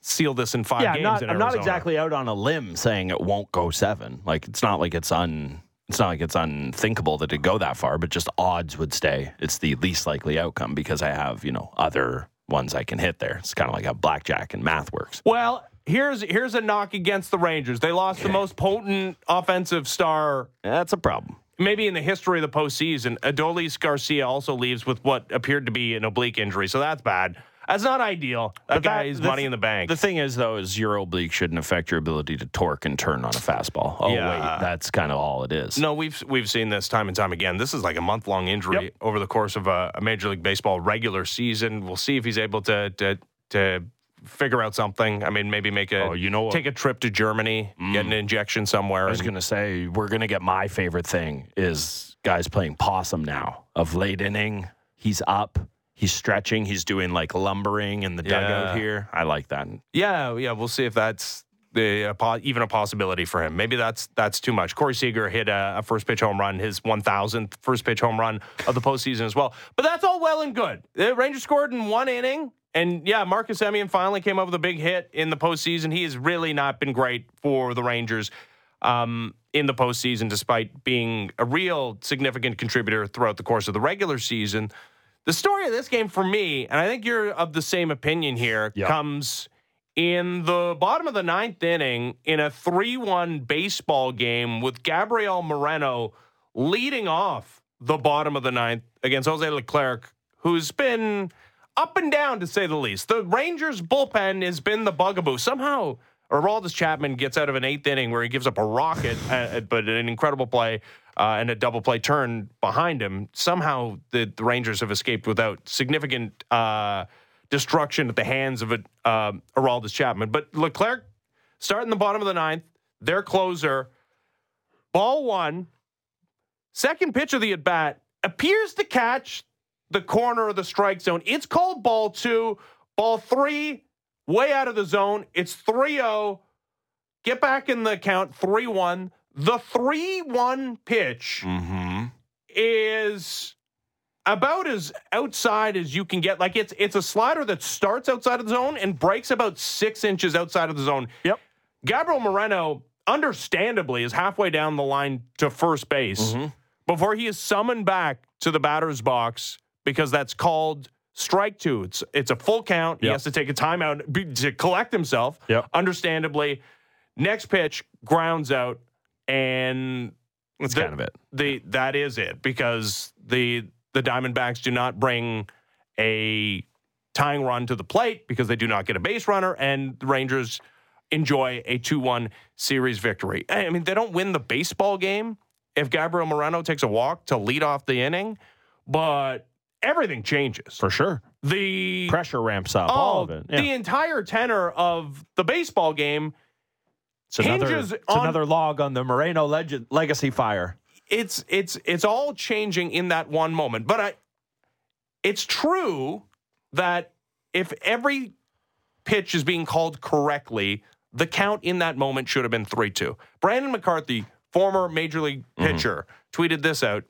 seal this in five yeah, games. not, I'm not exactly out on a limb saying it won't go seven. Like it's not like it's un. It's not like it's unthinkable that it go that far, but just odds would stay. It's the least likely outcome because I have you know other ones I can hit there. It's kind of like how blackjack and math works. Well, here's here's a knock against the Rangers. They lost the most potent offensive star That's a problem. maybe in the history of the postseason. Adolis Garcia also leaves with what appeared to be an oblique injury, so that's bad. That's not ideal. That But guy that- is money th- in the bank. The thing is, though, is your oblique shouldn't affect your ability to torque and turn on a fastball. Oh Yeah. wait, that's kind of all it is. no, we've we've seen this time and time again. This is like a month long injury Yep. over the course of a, a Major League Baseball regular season. We'll see if he's able to to to figure out something. I mean, maybe make a Oh, you know what? take a trip to Germany, get mm. an injection somewhere. I was and- going to say we're going to get my favorite thing is guys playing possum now of late inning. He's up, he's stretching, he's doing like lumbering in the Yeah. dugout here. I like that. Yeah, yeah, we'll see if that's the even a possibility for him. Maybe that's that's too much. Corey Seager hit a, a first pitch home run, his 1,000th first pitch home run of the postseason as well. But that's all well and good. The Rangers scored in one inning, and yeah, Marcus Semien finally came up with a big hit in the postseason. He has really not been great for the Rangers. Um, in the postseason, despite being a real significant contributor throughout the course of the regular season, the story of this game for me, and I think you're of the same opinion here, Yeah. comes in the bottom of the ninth inning in a 3 1 baseball game with Gabriel Moreno leading off the bottom of the ninth against Jose Leclerc, who's been up and down to say the least. The Rangers bullpen has been the bugaboo. Somehow, Aroldis Chapman gets out of an eighth inning where he gives up a rocket, uh, but an incredible play uh, and a double play turn behind him. Somehow, the, the Rangers have escaped without significant uh, destruction at the hands of a, uh, Aroldis Chapman. But Leclerc starting the bottom of the ninth, their closer, ball one, second pitch of the at bat appears to catch the corner of the strike zone. It's called ball two. Ball three, way out of the zone. It's 3 0. Get back in the count 3 1. The 3 1 pitch Mm-hmm. is about as outside as you can get. Like it's it's a slider that starts outside of the zone and breaks about six inches outside of the zone. Yep. Gabriel Moreno, understandably, is halfway down the line to first base before he is summoned back to the batter's box because that's called strike two. It's it's a full count. He has to take a timeout be- to collect himself. Yep. Understandably, next pitch grounds out, and That's the- kind of it. the that is it because the the Diamondbacks do not bring a tying run to the plate because they do not get a base runner, and the Rangers enjoy a two-one series victory. I mean, they don't win the baseball game if Gabriel Moreno takes a walk to lead off the inning, but everything changes. For sure. The Pressure ramps up. all oh, of it. Yeah. the entire tenor of the baseball game it's another, hinges it's on- another log on the Moreno legend, legacy fire. it's it's it's all changing in that one moment. But I it's true that if every pitch is being called correctly, the count in that moment should have been 3-2. Brandon McCarthy, former major league mm-hmm. pitcher, tweeted this out.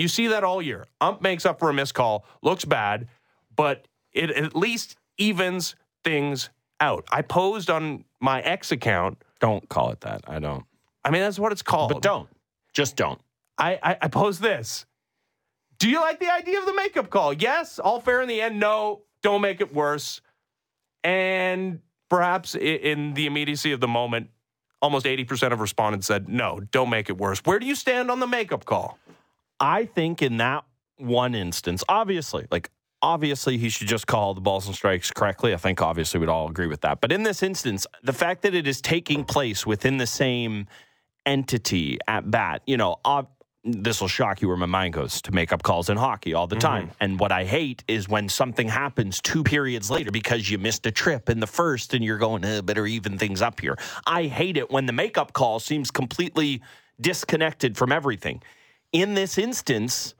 You see that all year. Ump makes up for a missed call, looks bad, but it at least evens things out. I posed on my ex account. Don't call it that. I don't. I mean, that's what it's called. But don't. Just don't. I, I, I pose this. Do you like the idea of the makeup call? Yes, all fair in the end. No, don't make it worse. And perhaps in the immediacy of the moment, almost 80% of respondents said, no, don't make it worse. Where do you stand on the makeup call? I think in that one instance, obviously, like obviously he should just call the balls and strikes correctly. I think obviously we'd all agree with that. But in this instance, the fact that it is taking place within the same entity at bat, you know, ob- this will shock you where my mind goes to make up calls in hockey all the time. And what I hate is when something happens two periods later because you missed a trip in the first and you're going, eh, better even things up here. I hate it when the makeup call seems completely disconnected from everything. In this instance,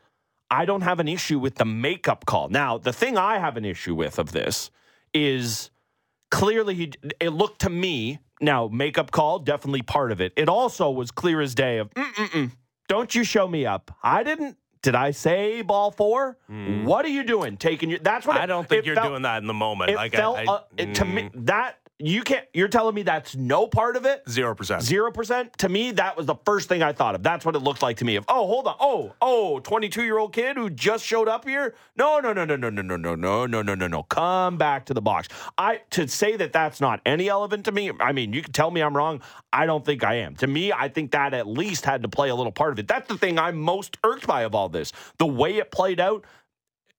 I don't have an issue with the makeup call. Now, the thing I have an issue with of this is clearly he, it looked to me now makeup call definitely part of it. It also was clear as day of Mm-mm-mm, don't you show me up. I didn't. Did I say ball four? What are you doing? Taking your. That's what Hmm. I it- don't think it you're felt- doing that in the moment. It like felt I, I, uh, it- to me that you can't. You're telling me that's no part of it. zero percent. Zero percent. To me, that was the first thing I thought of. That's what it looked like to me. Of oh, hold on. Oh, oh, 22 year old kid who just showed up here. No, no, no, no, no, no, no, no, no, no, no, no, no. Come back to the box. I to say that that's not any relevant to me. I mean, you can tell me I'm wrong. I don't think I am. To me, I think that at least had to play a little part of it. That's the thing I'm most irked by of all this. The way it played out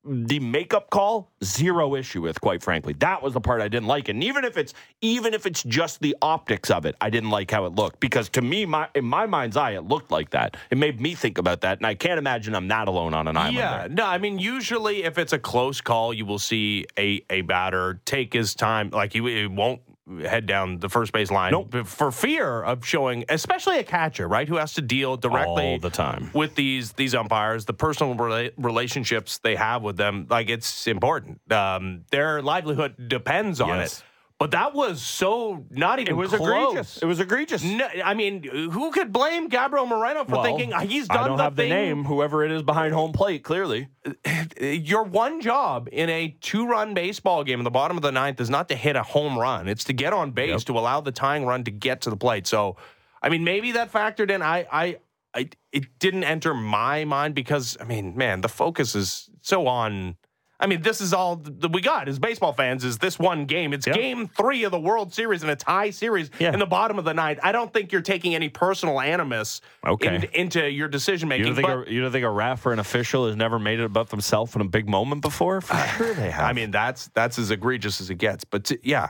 the makeup call zero issue with quite frankly that was the part i didn't like and even if it's even if it's just the optics of it i didn't like how it looked because to me my in my mind's eye it looked like that it made me think about that and i can't imagine i'm not alone on an island Yeah, there. no, I mean, usually if it's a close call, you will see a a batter take his time. Like he, he won't head down the first base line Nope. for fear of showing, especially a catcher, right, who has to deal directly All the time. with these these umpires, the personal rela- relationships they have with them. Like it's important. Um, their livelihood depends on Yes. it. But that was so not even it was close. egregious it was egregious No, I mean, who could blame Gabriel Moreno for Well, thinking "Ah, he's done i don't the have the thing name whoever it is behind home plate clearly your one job in a two run baseball game in the bottom of the ninth is not to hit a home run. It's to get on base to allow the tying run to get to the plate. So, I mean, maybe that factored in. I, I, I, it didn't enter my mind because, I mean, man, the focus is so on. I mean, this is all that we got as baseball fans is this one game. It's Yep. game three of the World Series and a tie series Yeah. in the bottom of the ninth. I don't think you're taking any personal animus Okay. in- into your decision making. think you don't think a ref or an official has never made it about themselves in a big moment before? For sure they have. I mean, that's that's as egregious as it gets. But to, yeah,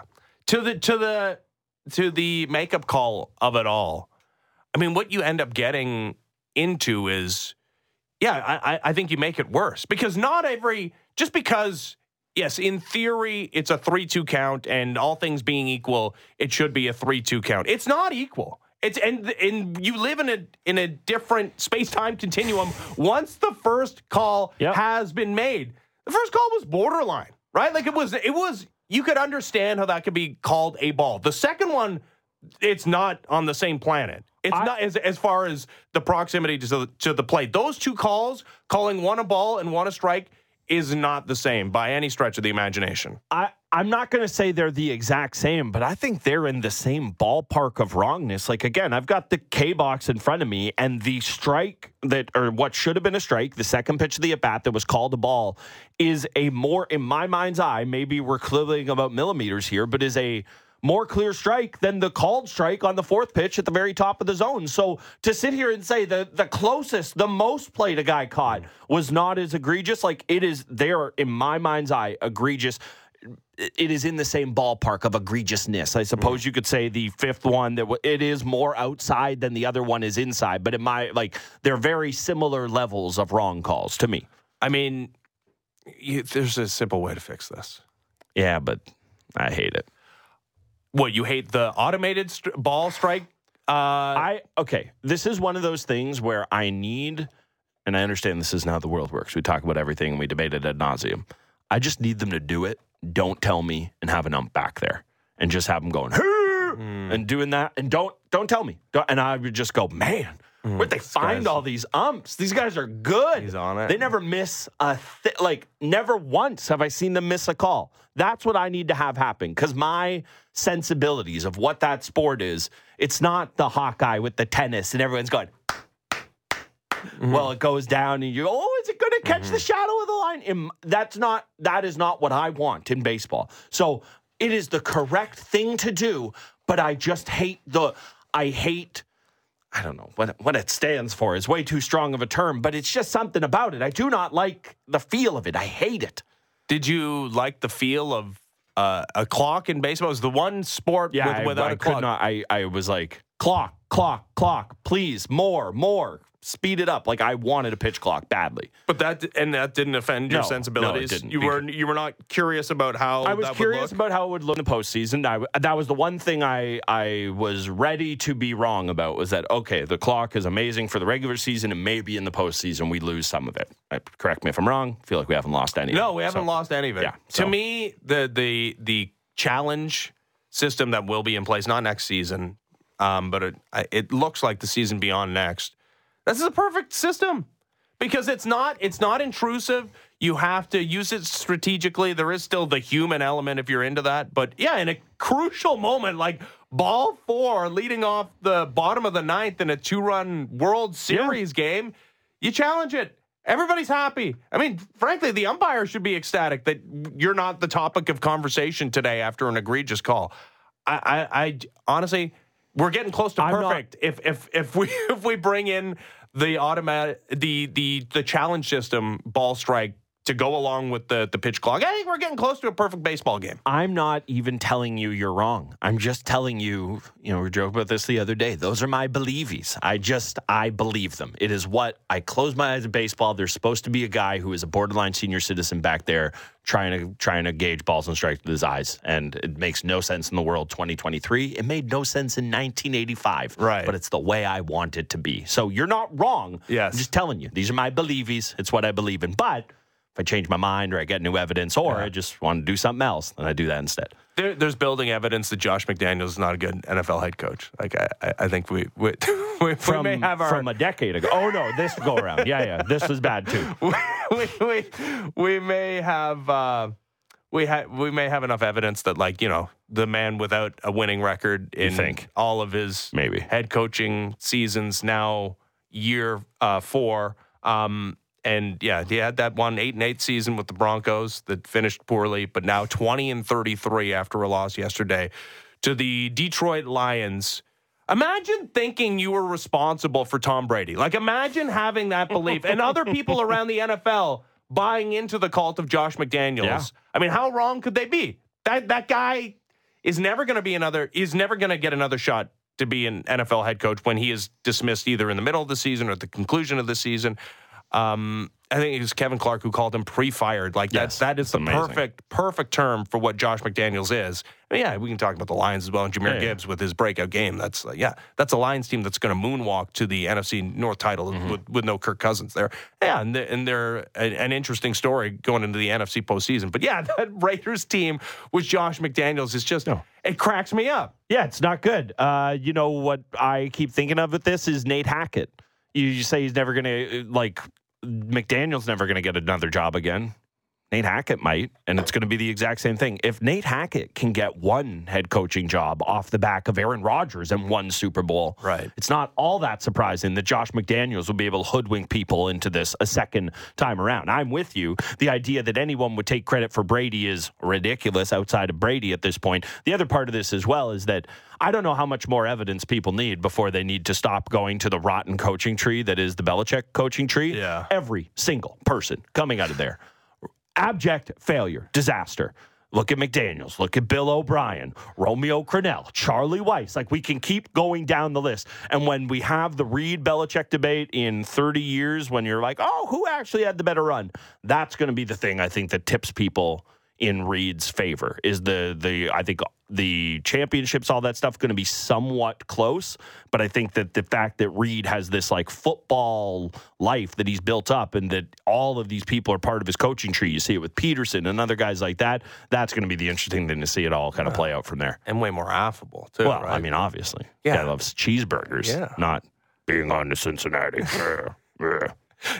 to the to the to the makeup call of it all. I mean, what you end up getting into is, yeah, I- I think you make it worse because not every just because. Yes, in theory, it's a 3 2 count, and all things being equal, it should be a 3 2 count. It's not equal. It's and and you live in a in a different space time continuum. Once the first call Yep. has been made, the first call was borderline, right? Like it was it was you could understand how that could be called a ball. The second one, it's not on the same planet. It's I- not as as far as the proximity to the, to the plate. Those two calls, calling one a ball and one a strike, is not the same by any stretch of the imagination. I, I'm not going to say they're the exact same, but I think they're in the same ballpark of wrongness. Like, again, I've got the K box in front of me, and the strike that, or what should have been a strike, the second pitch of the at bat that was called a ball, is a more, in my mind's eye, maybe we're quibbling about millimeters here, but is a more clear strike than the called strike on the fourth pitch at the very top of the zone. So to sit here and say the the closest, the most played a guy caught was not as egregious, like it is there in my mind's eye, egregious. It is in the same ballpark of egregiousness. I suppose mm. you could say the fifth one that w- it is more outside than the other one is inside, but in my like they're very similar levels of wrong calls to me. I mean, you, there's a simple way to fix this. Yeah, but I hate it. What you hate the automated st- ball strike? Uh, I okay. This is one of those things where I need, and I understand this is not how the world works. We talk about everything and we debate it ad nauseum. I just need them to do it. Don't tell me and have an ump back there and just have them going "Hey!" and doing that and don't don't tell me. Don't, and I would just go, man. Mm, Where'd they find all these umps? These guys are good. He's on it. They never miss a thi- like never once have I seen them miss a call. That's what I need to have happen because my sensibilities of what that sport is, it's not the Hawkeye with the tennis and everyone's going. Mm-hmm. Well, it goes down and you go, oh, is it going to catch the mm-hmm. shadow of the line? That's not. That is not what I want in baseball. So it is the correct thing to do, but I just hate the. I hate. I don't know what what it stands for is way too strong of a term, but it's just something about it. I do not like the feel of it. I hate it. did you like the feel of uh, a clock in baseball? It was the one sport with, I, without I a clock. not. I I was like, clock, clock, clock, please, more, more, speed it up. Like I wanted a pitch clock badly. But that and that didn't offend your No, sensibilities. no, it didn't, you were you were not curious about how I was curious about how it would look in the postseason. I, that was the one thing I I was ready to be wrong about was that okay, the clock is amazing for the regular season, and maybe in the postseason we lose some of it. Uh, correct me if I'm wrong. I feel like we haven't lost any. No, of it, we haven't so. lost any of it. yeah, to me, the the the challenge system that will be in place not next season, um, but it it looks like the season beyond next. This is a perfect system because it's not it's not intrusive. You have to use it strategically. There is still the human element if you're into that. But yeah, in a crucial moment like ball four leading off the bottom of the ninth in a two run World Series game, you challenge it. Everybody's happy. I mean, frankly, the umpire should be ecstatic that you're not the topic of conversation today after an egregious call. I, I, I honestly, we're getting close to I'm not- perfect. if if if we if we bring in the automatic the the the challenge system ball strike to go along with the the pitch clock, I think we're getting close to a perfect baseball game. I'm not even telling you you're wrong. I'm just telling you, you know, we joked about this the other day. Those are my believies. I just, I believe them. It is what I close my eyes at baseball. There's supposed to be a guy who is a borderline senior citizen back there trying to trying to gauge balls and strikes with his eyes. And it makes no sense in the world 2023. It made no sense in 1985. Right. But it's the way I want it to be. So you're not wrong. Yes. I'm just telling you. These are my believies. It's what I believe in. But if I change my mind or I get new evidence or I just want to do something else, then I do that instead. There, there's building evidence that Josh McDaniels is not a good NFL head coach. Like I, I, I think we we, we, From, we may have our from a decade ago. Oh no, this go around. Yeah, yeah. This was bad too. we, we, we may have uh, we ha- we may have enough evidence that like you know the man without a winning record in think? all of his Maybe. head coaching seasons now year uh, four. Um, and yeah, he had that one eight and eight season with the Broncos that finished poorly, but now twenty and thirty three after a loss yesterday to the Detroit Lions. Imagine thinking you were responsible for Tom Brady. Like, imagine having that belief and other people around the NFL buying into the cult of Josh McDaniels. Yeah. I mean, how wrong could they be? That that guy is never going to be another. Is never going to get another shot to be an NFL head coach when he is dismissed either in the middle of the season or at the conclusion of the season. Um, I think it was Kevin Clark who called him pre-fired. Like Yes, that. That is the amazing. perfect, perfect term for what Josh McDaniels is. I mean, yeah, we can talk about the Lions as well and Jahmyr Yeah, yeah. Gibbs with his breakout game. That's uh, yeah, that's a Lions team that's going to moonwalk to the NFC North title Mm-hmm. with, with no Kirk Cousins there. Yeah, and they're, and they're a- an interesting story going into the NFC postseason. But yeah, that Raiders team with Josh McDaniels is just it cracks me up. Yeah, it's not good. Uh, you know what I keep thinking of with this is Nate Hackett. You, you say he's never going to like McDaniels never going to get another job again. Nate Hackett might, and it's going to be the exact same thing. If Nate Hackett can get one head coaching job off the back of Aaron Rodgers and one Super Bowl, Right. It's not all that surprising that Josh McDaniels will be able to hoodwink people into this a second time around. I'm with you. The idea that anyone would take credit for Brady is ridiculous outside of Brady at this point. The other part of this as well is that I don't know how much more evidence people need before they need to stop going to the rotten coaching tree that is the Belichick coaching tree. Yeah. Every single person coming out of there abject failure, disaster. Look at McDaniels. Look at Bill O'Brien, Romeo Crennel, Charlie Weis. Like we can keep going down the list. And when we have the Reid Belichick debate in 30 years, when you're like, oh, who actually had the better run? That's going to be the thing I think that tips people in Reid's favor. Is the the I think the championships, all that stuff, going to be somewhat close. But I think that the fact that Reid has this like football life that he's built up, and that all of these people are part of his coaching tree. You see it with Pederson and other guys like that. That's going to be the interesting thing to see it all kind of uh-huh. play out from there. And way more affable too. Well, right? I mean, obviously, Yeah. guy loves cheeseburgers, Yeah. not being on to Cincinnati. Yeah, yeah.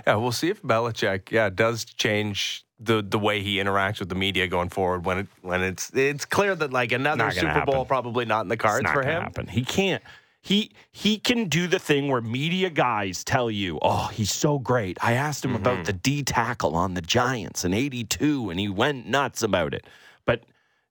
Yeah, we'll see if Belichick, yeah, does change the the way he interacts with the media going forward. When it when it's it's clear that like another Super Bowl probably not in the cards for him. happen. He can't. He he can do the thing where media guys tell you, "Oh, he's so great." I asked him Mm-hmm. about the D tackle on the Giants in '82, and he went nuts about it. But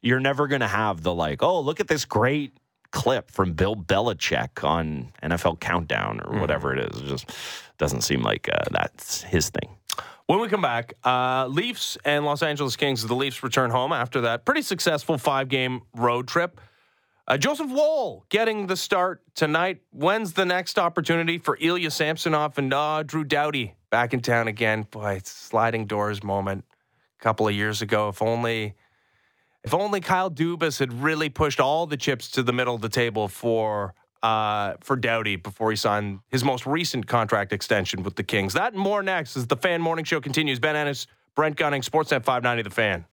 you're never going to have the like, "Oh, look at this great clip from Bill Belichick on NFL Countdown or Mm-hmm. whatever it is." It just doesn't seem like uh, that's his thing. When we come back, uh, Leafs and Los Angeles Kings, the Leafs return home after that pretty successful five game road trip. Uh, Joseph Woll getting the start tonight. When's the next opportunity for Ilya Samsonov and uh, Drew Doughty back in town again? Boy, sliding doors moment a couple of years ago. If only, if only Kyle Dubas had really pushed all the chips to the middle of the table for uh, for Doughty before he signed his most recent contract extension with the Kings. That and more next as the Fan Morning Show continues. Ben Ennis, Brent Gunning, Sportsnet 590, The Fan.